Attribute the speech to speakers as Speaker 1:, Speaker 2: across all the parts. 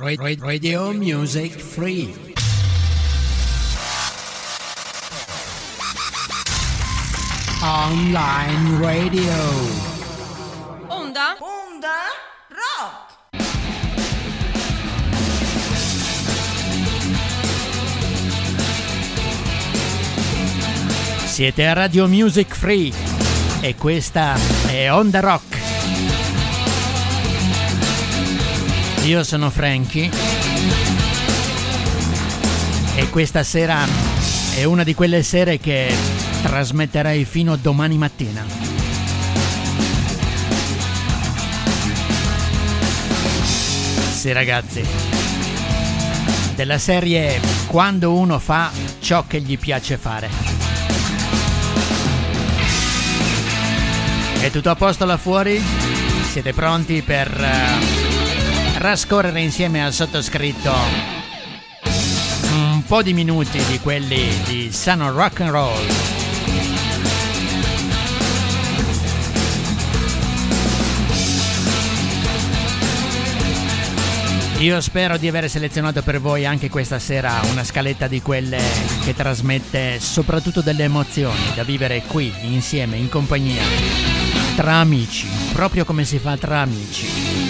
Speaker 1: Radio Music Free. Online Radio.
Speaker 2: Onda?
Speaker 3: Onda Rock.
Speaker 1: Siete a Radio Music Free e questa è Onda Rock. Io sono Frankie e questa sera è una di quelle sere che trasmetterei fino a domani mattina. Sì ragazzi, della serie quando uno fa ciò che gli piace fare. È tutto a posto là fuori? Siete pronti per uh, rascorrere insieme al sottoscritto un po' di minuti di quelli di sano rock and roll? Io spero di aver selezionato per voi anche questa sera una scaletta di quelle che trasmette soprattutto delle emozioni da vivere qui, insieme, in compagnia, tra amici, proprio come si fa tra amici.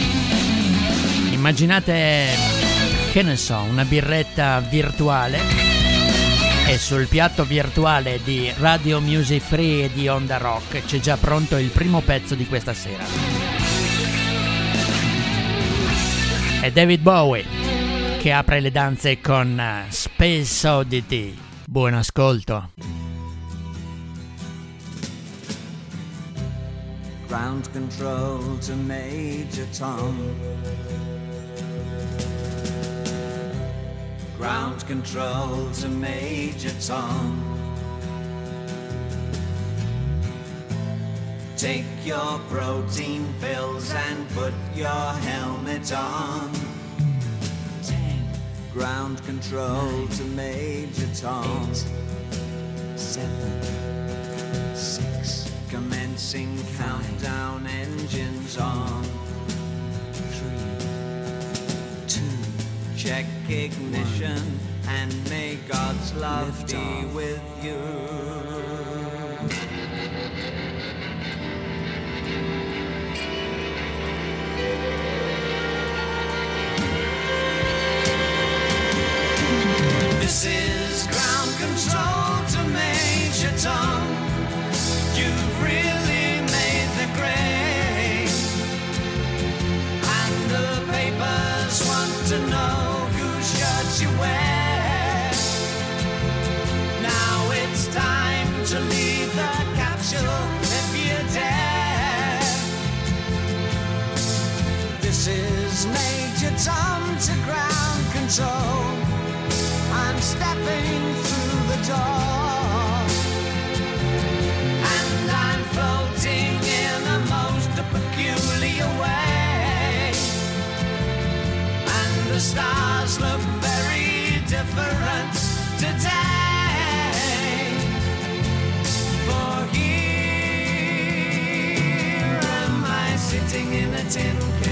Speaker 1: Immaginate, che ne so, una birretta virtuale e sul piatto virtuale di Radio Music Free e di Onda Rock c'è già pronto il primo pezzo di questa sera. È David Bowie che apre le danze con uh, Space Oddity. Buon ascolto.
Speaker 4: Ground control to Major Tom. Ground control to Major Tom. Take your protein pills and put your helmet on. Ten. Ground control Nine. to Major Tom. Eight. Seven. Six. Commencing countdown engines on. Check ignition One. and may God's love Lift be off. with you. This is ground control to Major Tom. Control. I'm stepping through the door. And I'm floating in a most peculiar way. And the stars look very different today. For here am I sitting in a tin can.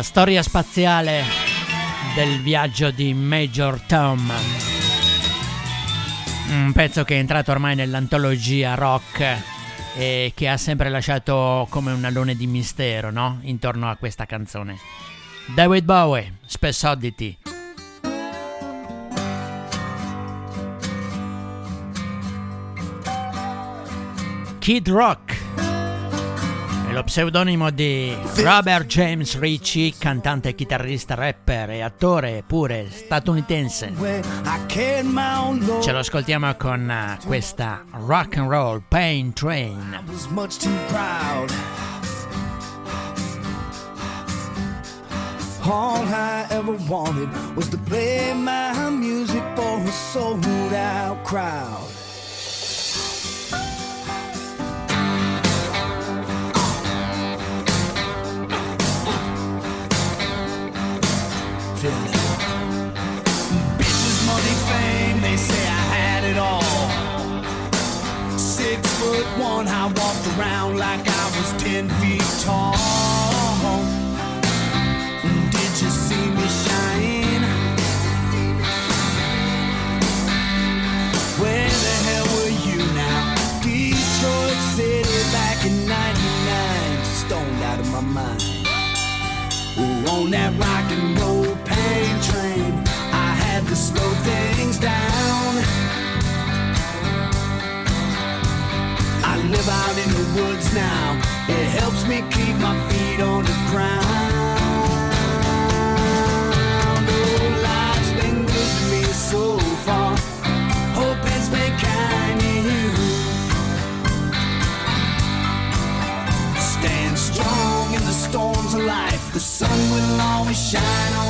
Speaker 1: La storia spaziale del viaggio di Major Tom. Un pezzo che è entrato ormai nell'antologia rock e che ha sempre lasciato come un alone di mistero, no? Intorno a questa canzone. David Bowie, Space Oddity. Kid Rock lo pseudonimo di Robert James Ritchie, cantante, chitarrista, rapper e attore pure statunitense. Ce lo ascoltiamo con eh, questa rock and roll Pain Train.
Speaker 5: All I ever wanted was to play my music for a sold out crowd. It all. Six foot one, I walked around like I was ten feet tall. Did you see me shine? Where the hell were you now? Detroit City back in 99, stoned out of my mind. Ooh, on that rock It helps me keep my feet on the ground. Oh, life's been good to me so far. Hope it's been kind to you. Stand strong in the storms of life. The sun will always shine on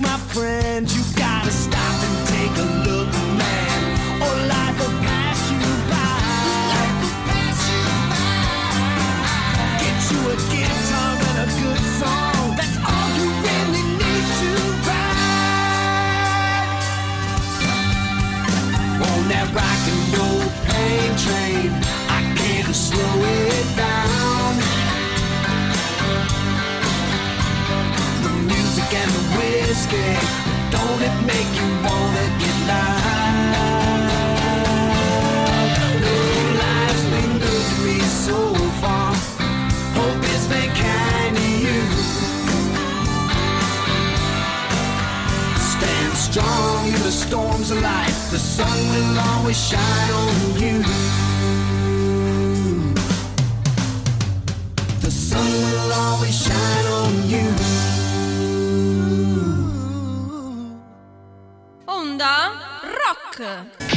Speaker 5: my friend, You whiskey, don't it make you wanna get loud? Life's been good to me so far. Hope it's been kind to you. Stand strong in the storms of life. The sun will always shine on you.
Speaker 2: Rock.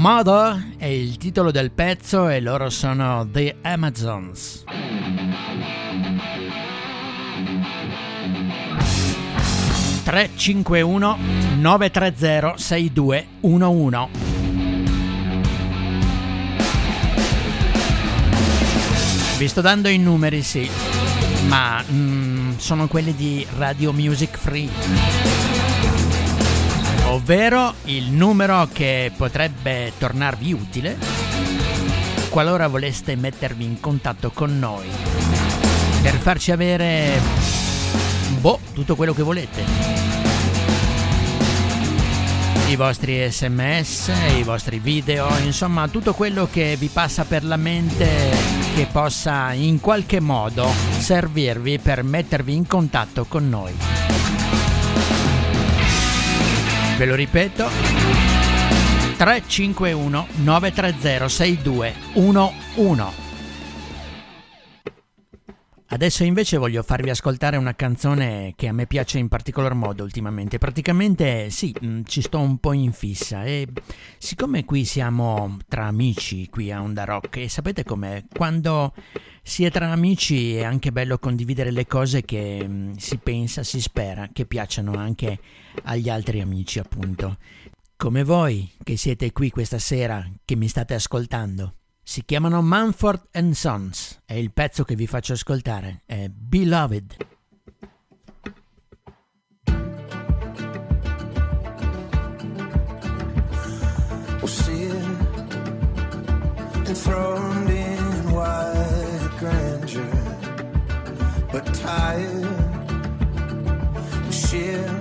Speaker 1: Mother è il titolo del pezzo e loro sono The Amazons. Tre cinque uno nove tre zero sei due uno uno. Vi sto dando i numeri, sì, ma mm, sono quelli di Radio Music Free ovvero il numero che potrebbe tornarvi utile qualora voleste mettervi in contatto con noi per farci avere boh, tutto quello che volete. I vostri sms, i vostri video, insomma tutto quello che vi passa per la mente che possa in qualche modo servirvi per mettervi in contatto con noi. Ve lo ripeto. 351 930 6211. Adesso invece voglio farvi ascoltare una canzone che a me piace in particolar modo ultimamente. Praticamente sì, mm, ci sto un po' in fissa e siccome qui siamo tra amici qui a Onda Rock e sapete com'è, quando si è tra amici è anche bello condividere le cose che mm, si pensa, si spera che piacciono anche agli altri amici, appunto. Come voi che siete qui questa sera, che mi state ascoltando. Si chiamano Manford Sons e il pezzo che vi faccio ascoltare è Beloved.
Speaker 5: enthroned in white grandeur, but tired, shift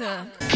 Speaker 4: 对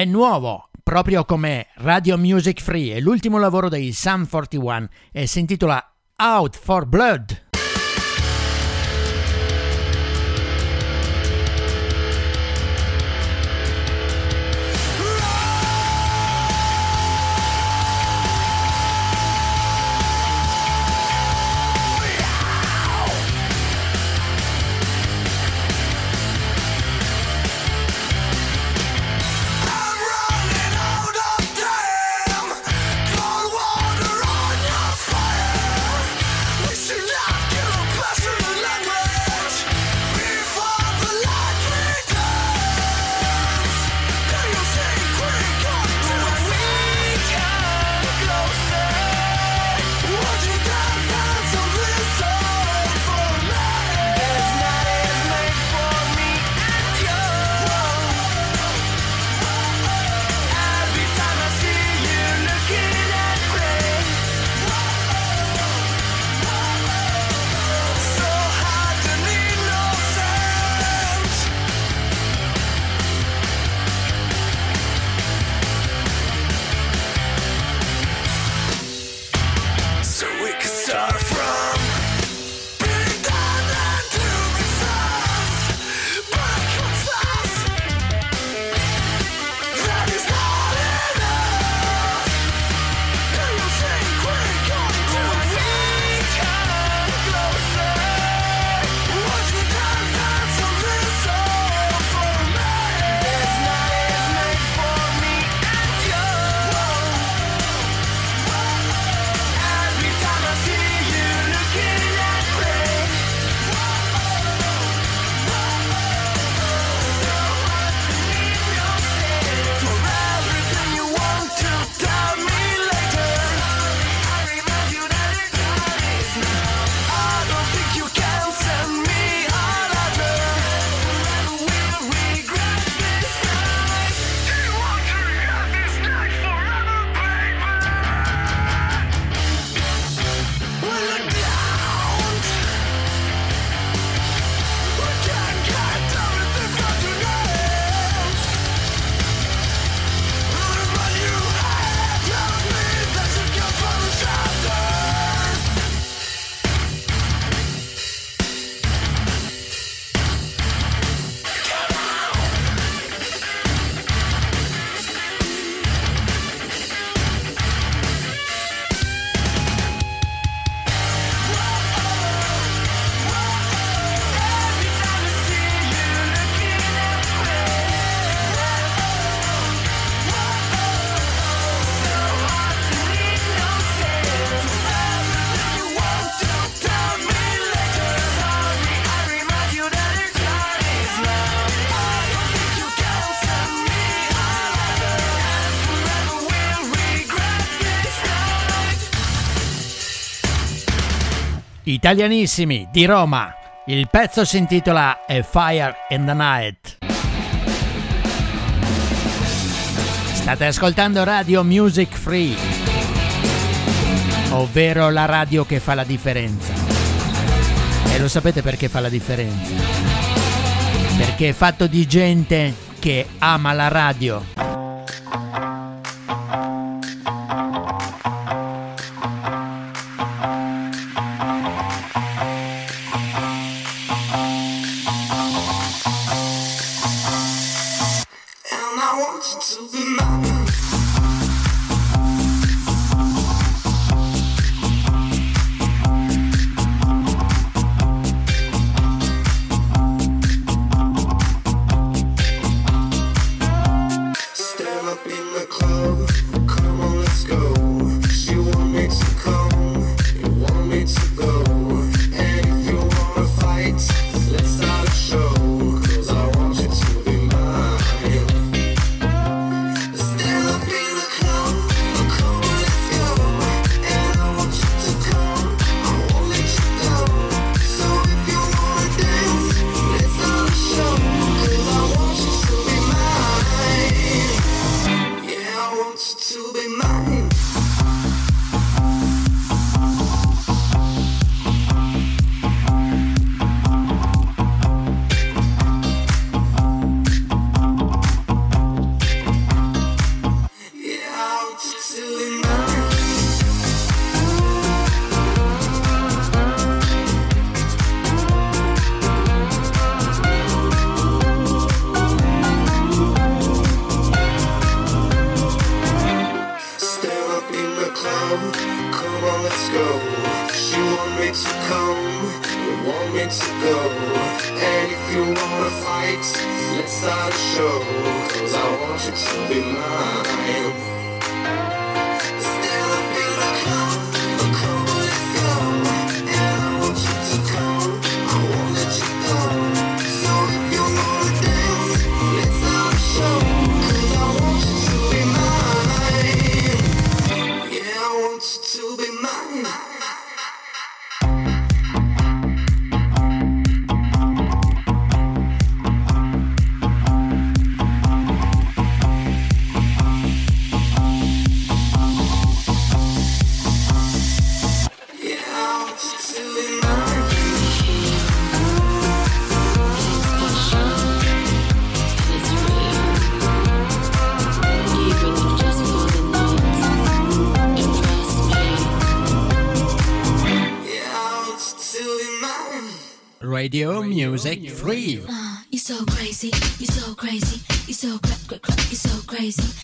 Speaker 1: è nuovo, proprio come Radio Music Free è l'ultimo lavoro dei Sun 41 e si intitola Out for Blood. Italianissimi di Roma. Il pezzo si intitola A Fire in the Night. State ascoltando Radio Music Free, ovvero la radio che fa la differenza. E lo sapete perché fa la differenza? Perché è fatto di gente che ama la radio.
Speaker 6: I want you to be mine.
Speaker 1: music free.
Speaker 5: Uh, you're so crazy, you're so crazy, you're so crazy, you're so crazy.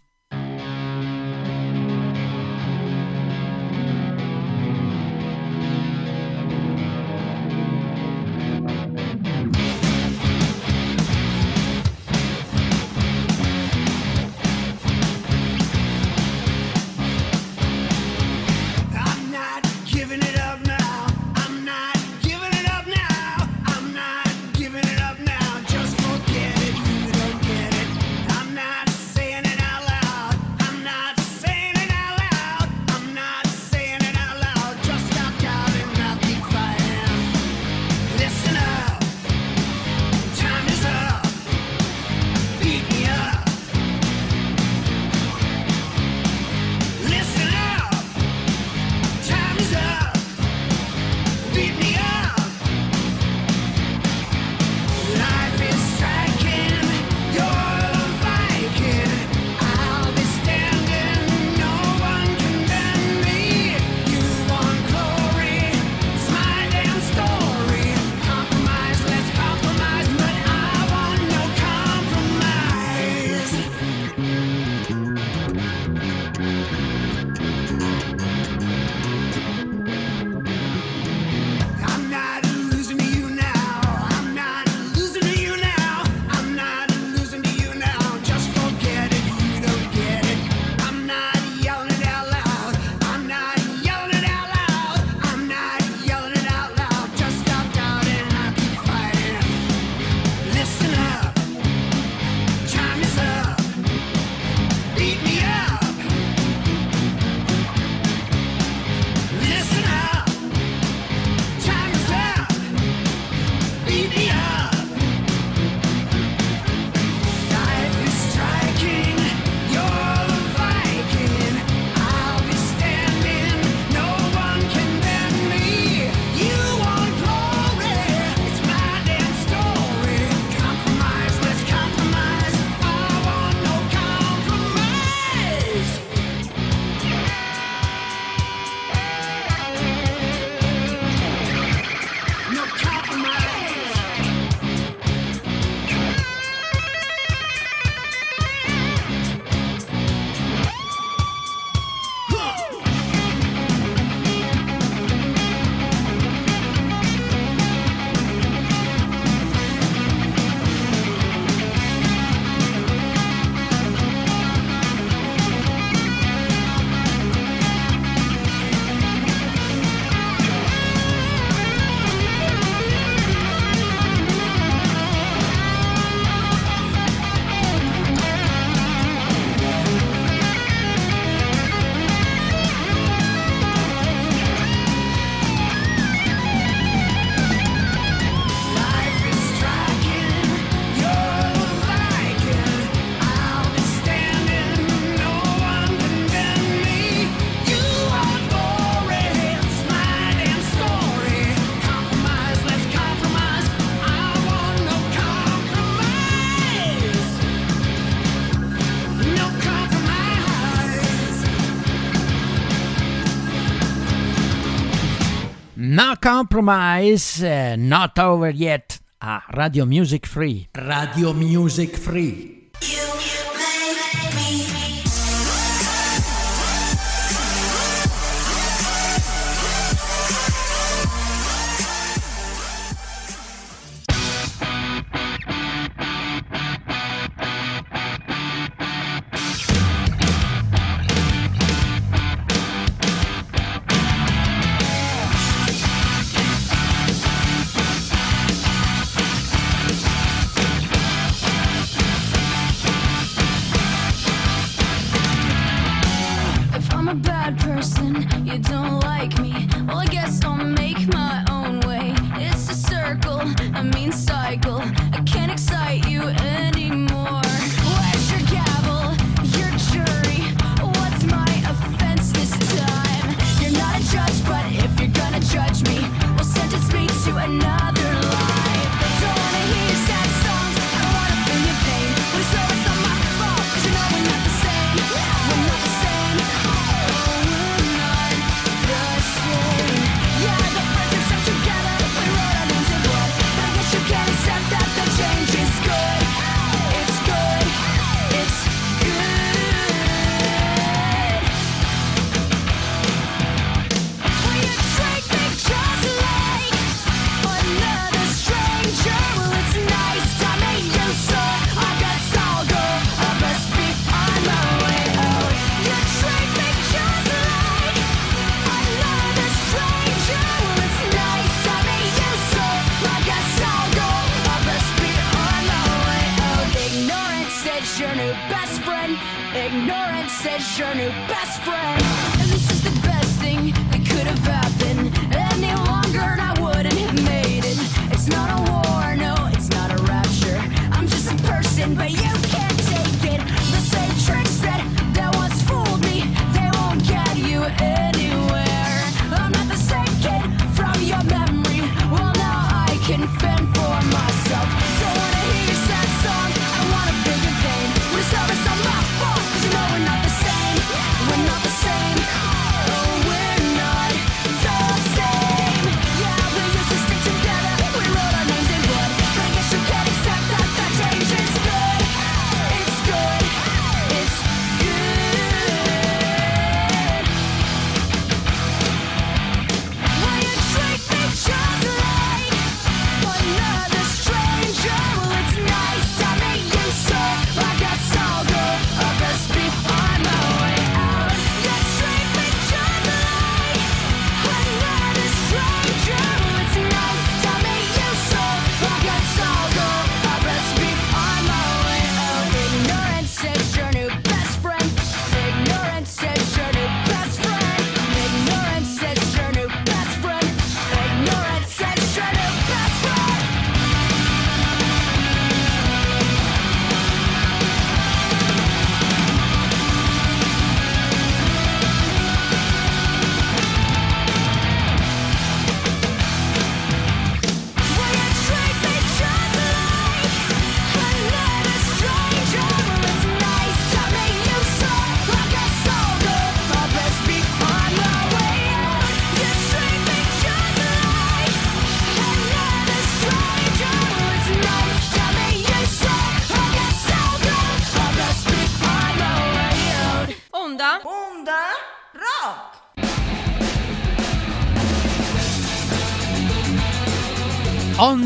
Speaker 1: compromise, uh, not over yet. Ah, Radio Music Free. Radio Music Free.
Speaker 7: your new best friend.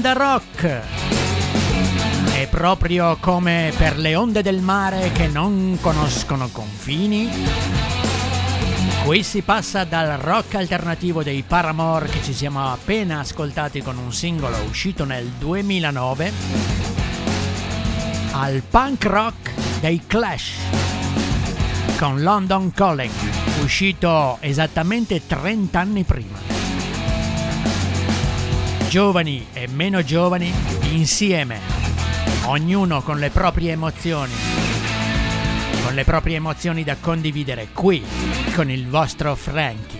Speaker 8: onda
Speaker 9: rock.
Speaker 1: E proprio come per le onde del mare che non conoscono confini, qui si passa dal rock alternativo dei Paramore che ci siamo appena ascoltati con un singolo uscito nel 2009, al punk rock dei Clash con London Calling, uscito esattamente 30 anni prima giovani e meno giovani insieme, ognuno con le proprie emozioni, con le proprie emozioni da condividere qui con il vostro Frankie.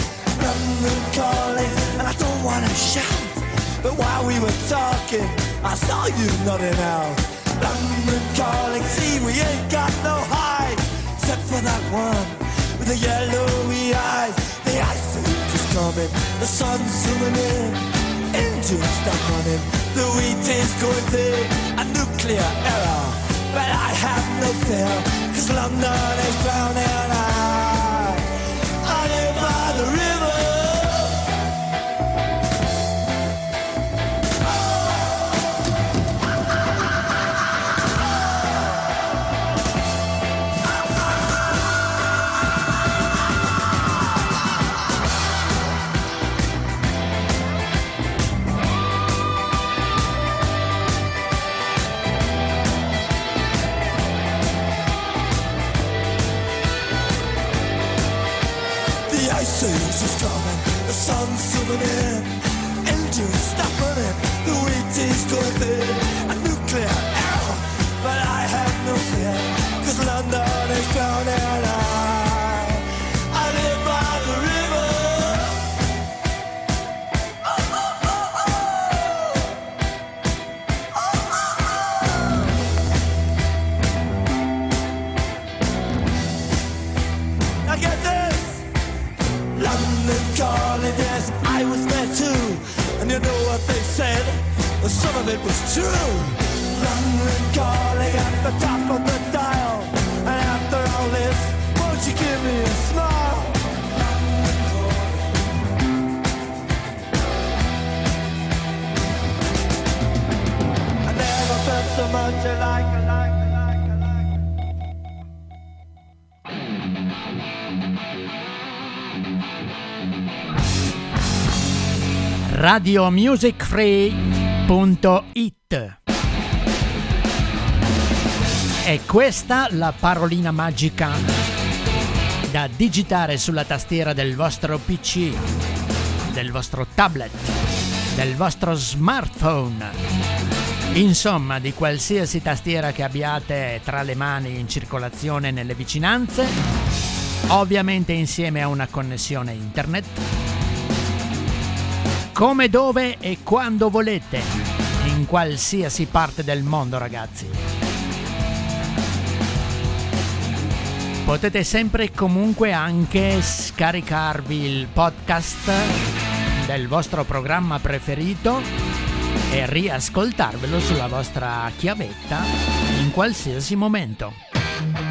Speaker 10: London calling, and I don't wanna shout. But while we were talking, I saw you nodding out. London calling, see we ain't got no hide, except for that one with the yellowy eyes. The ice is coming, the sun's zooming in, engines stop running, the wheat is going thin, a nuclear error. But I have no fear, cause London is drowning. You know what they said? Some of it was true. London calling at the top of the
Speaker 1: radiomusicfree.it E questa la parolina magica da digitare sulla tastiera del vostro PC, del vostro tablet, del vostro smartphone. Insomma, di qualsiasi tastiera che abbiate tra le mani in circolazione nelle vicinanze, ovviamente insieme a una connessione internet come, dove e quando volete, in qualsiasi parte del mondo, ragazzi. Potete sempre e comunque anche scaricarvi il podcast del vostro programma preferito e riascoltarvelo sulla vostra chiavetta in qualsiasi momento.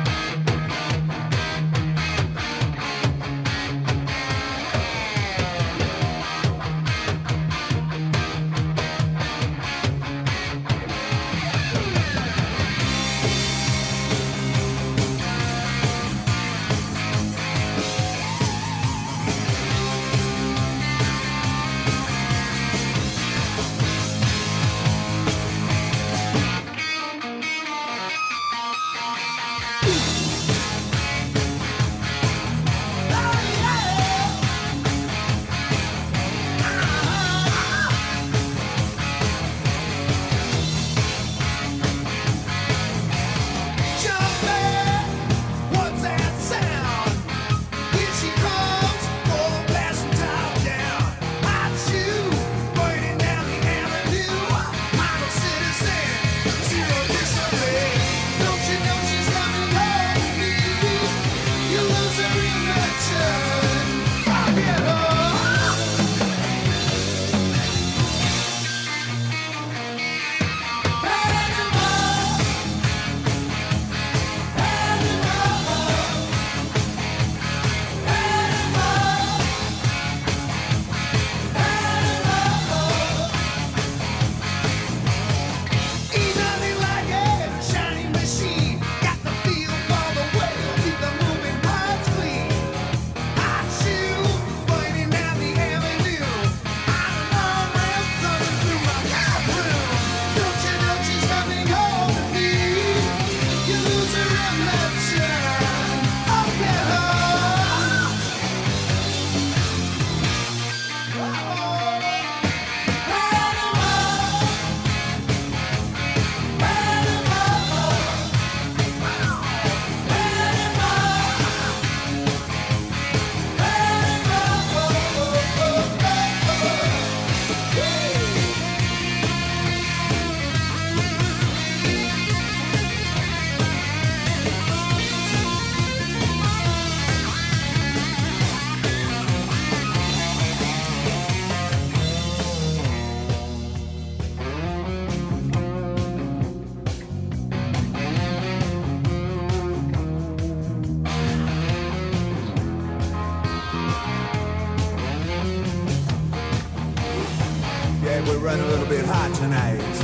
Speaker 5: tonight.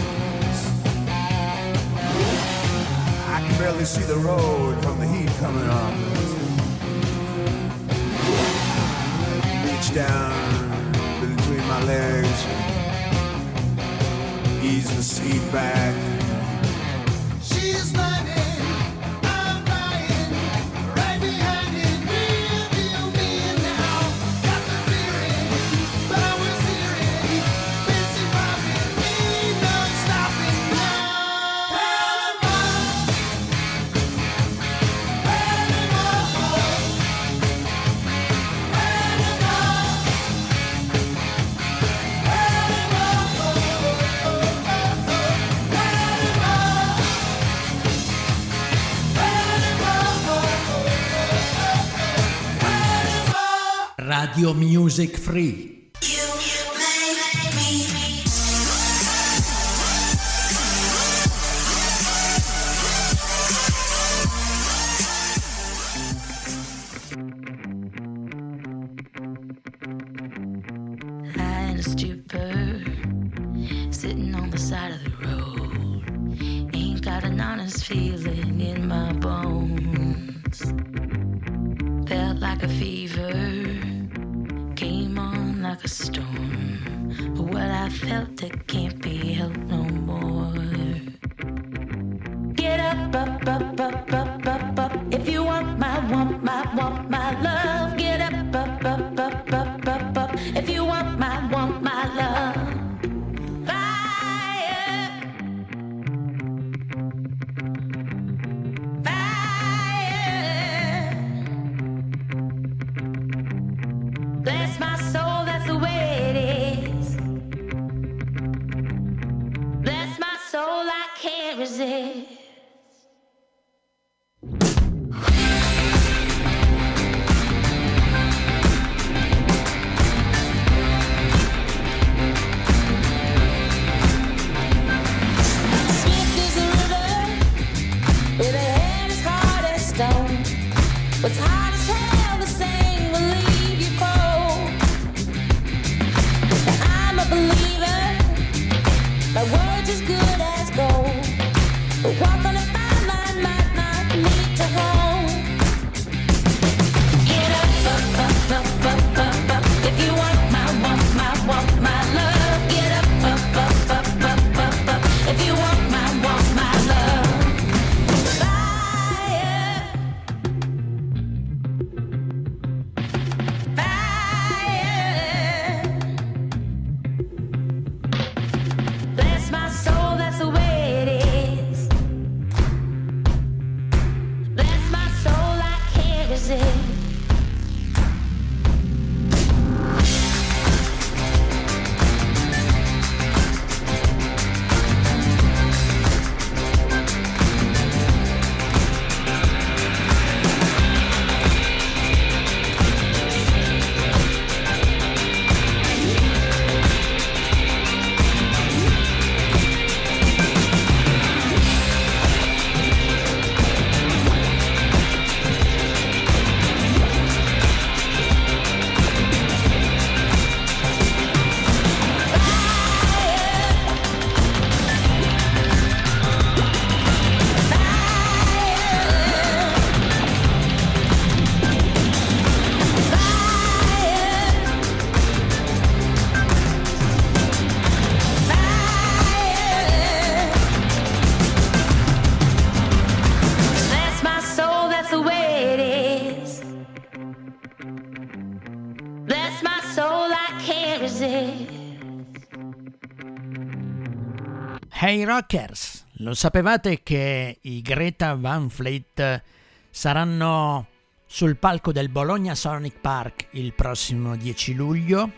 Speaker 5: I can barely see the road from the heat coming off. Reach down between my legs, ease the seat back.
Speaker 11: free. Hey Rockers, lo sapevate che i Greta Van Fleet saranno sul palco del Bologna Sonic Park il prossimo 10 luglio?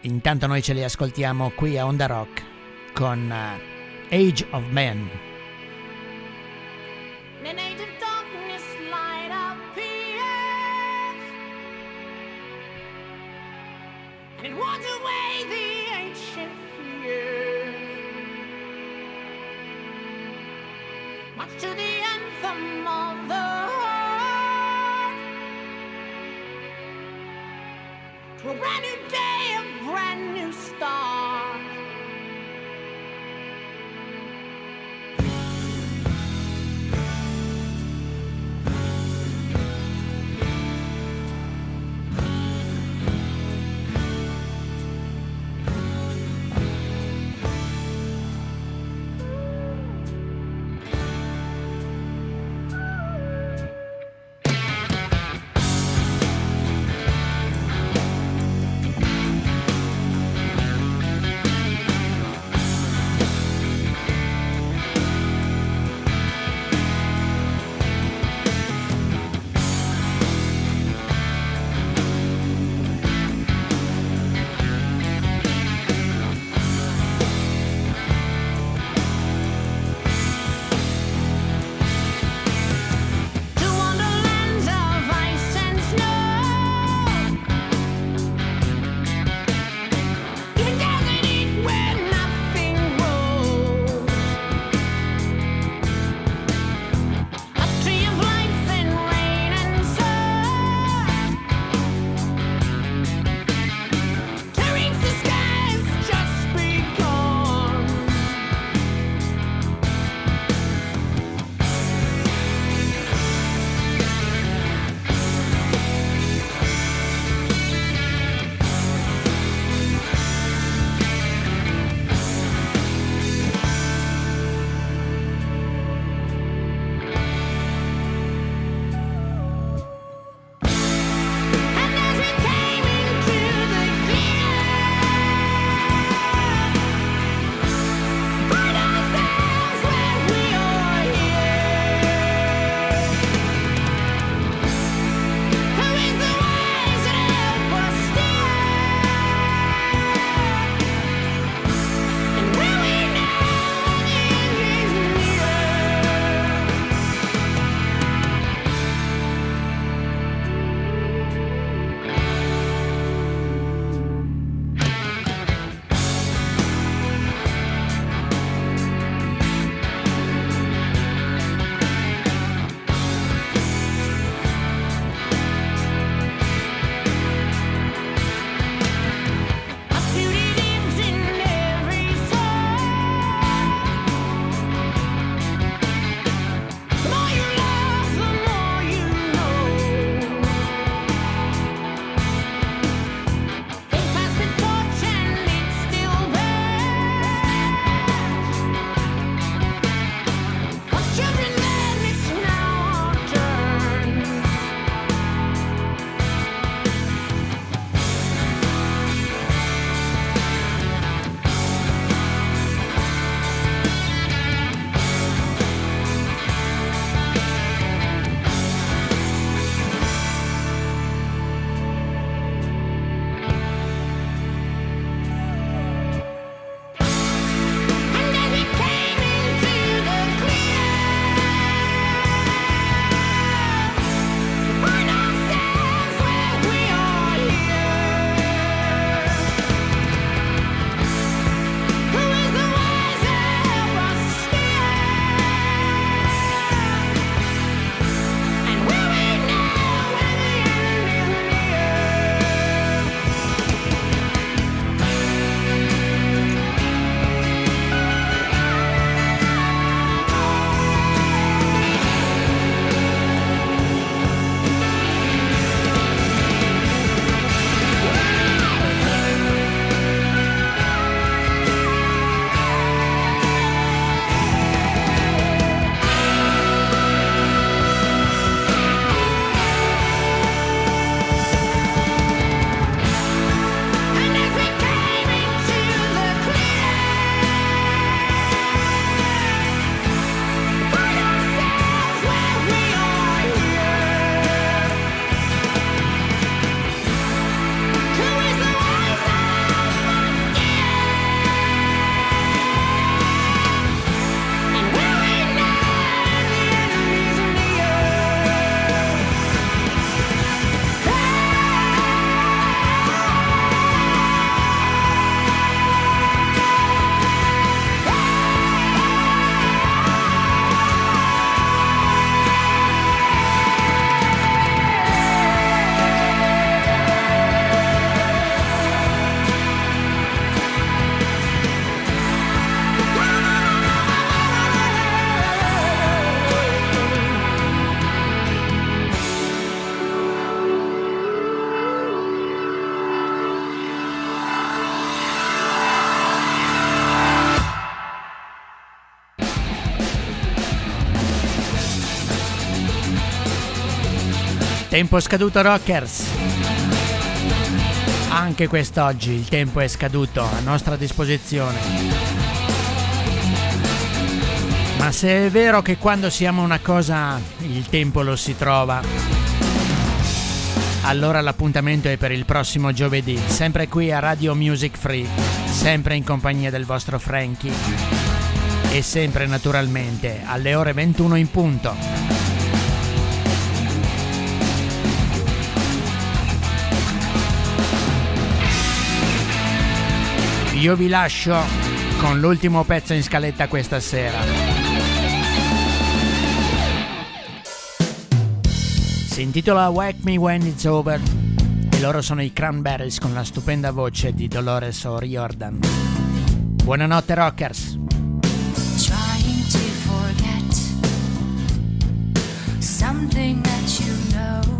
Speaker 11: Intanto noi ce li ascoltiamo qui a Onda Rock con eh, Age of Man.
Speaker 12: brand new day, a brand new start.
Speaker 1: Tempo scaduto Rockers. Anche quest'oggi il tempo è scaduto a nostra disposizione. Ma se è vero che quando siamo una cosa il tempo lo si trova, allora l'appuntamento è per il prossimo giovedì, sempre qui a Radio Music Free, sempre in compagnia del vostro Frankie e sempre naturalmente alle ore 21 in punto. Io vi lascio con l'ultimo pezzo in scaletta questa sera. Si intitola Wake Me When It's Over e loro sono i Cranberries con la stupenda voce di Dolores O'Riordan. Buonanotte rockers!
Speaker 7: trying to forget something that you know.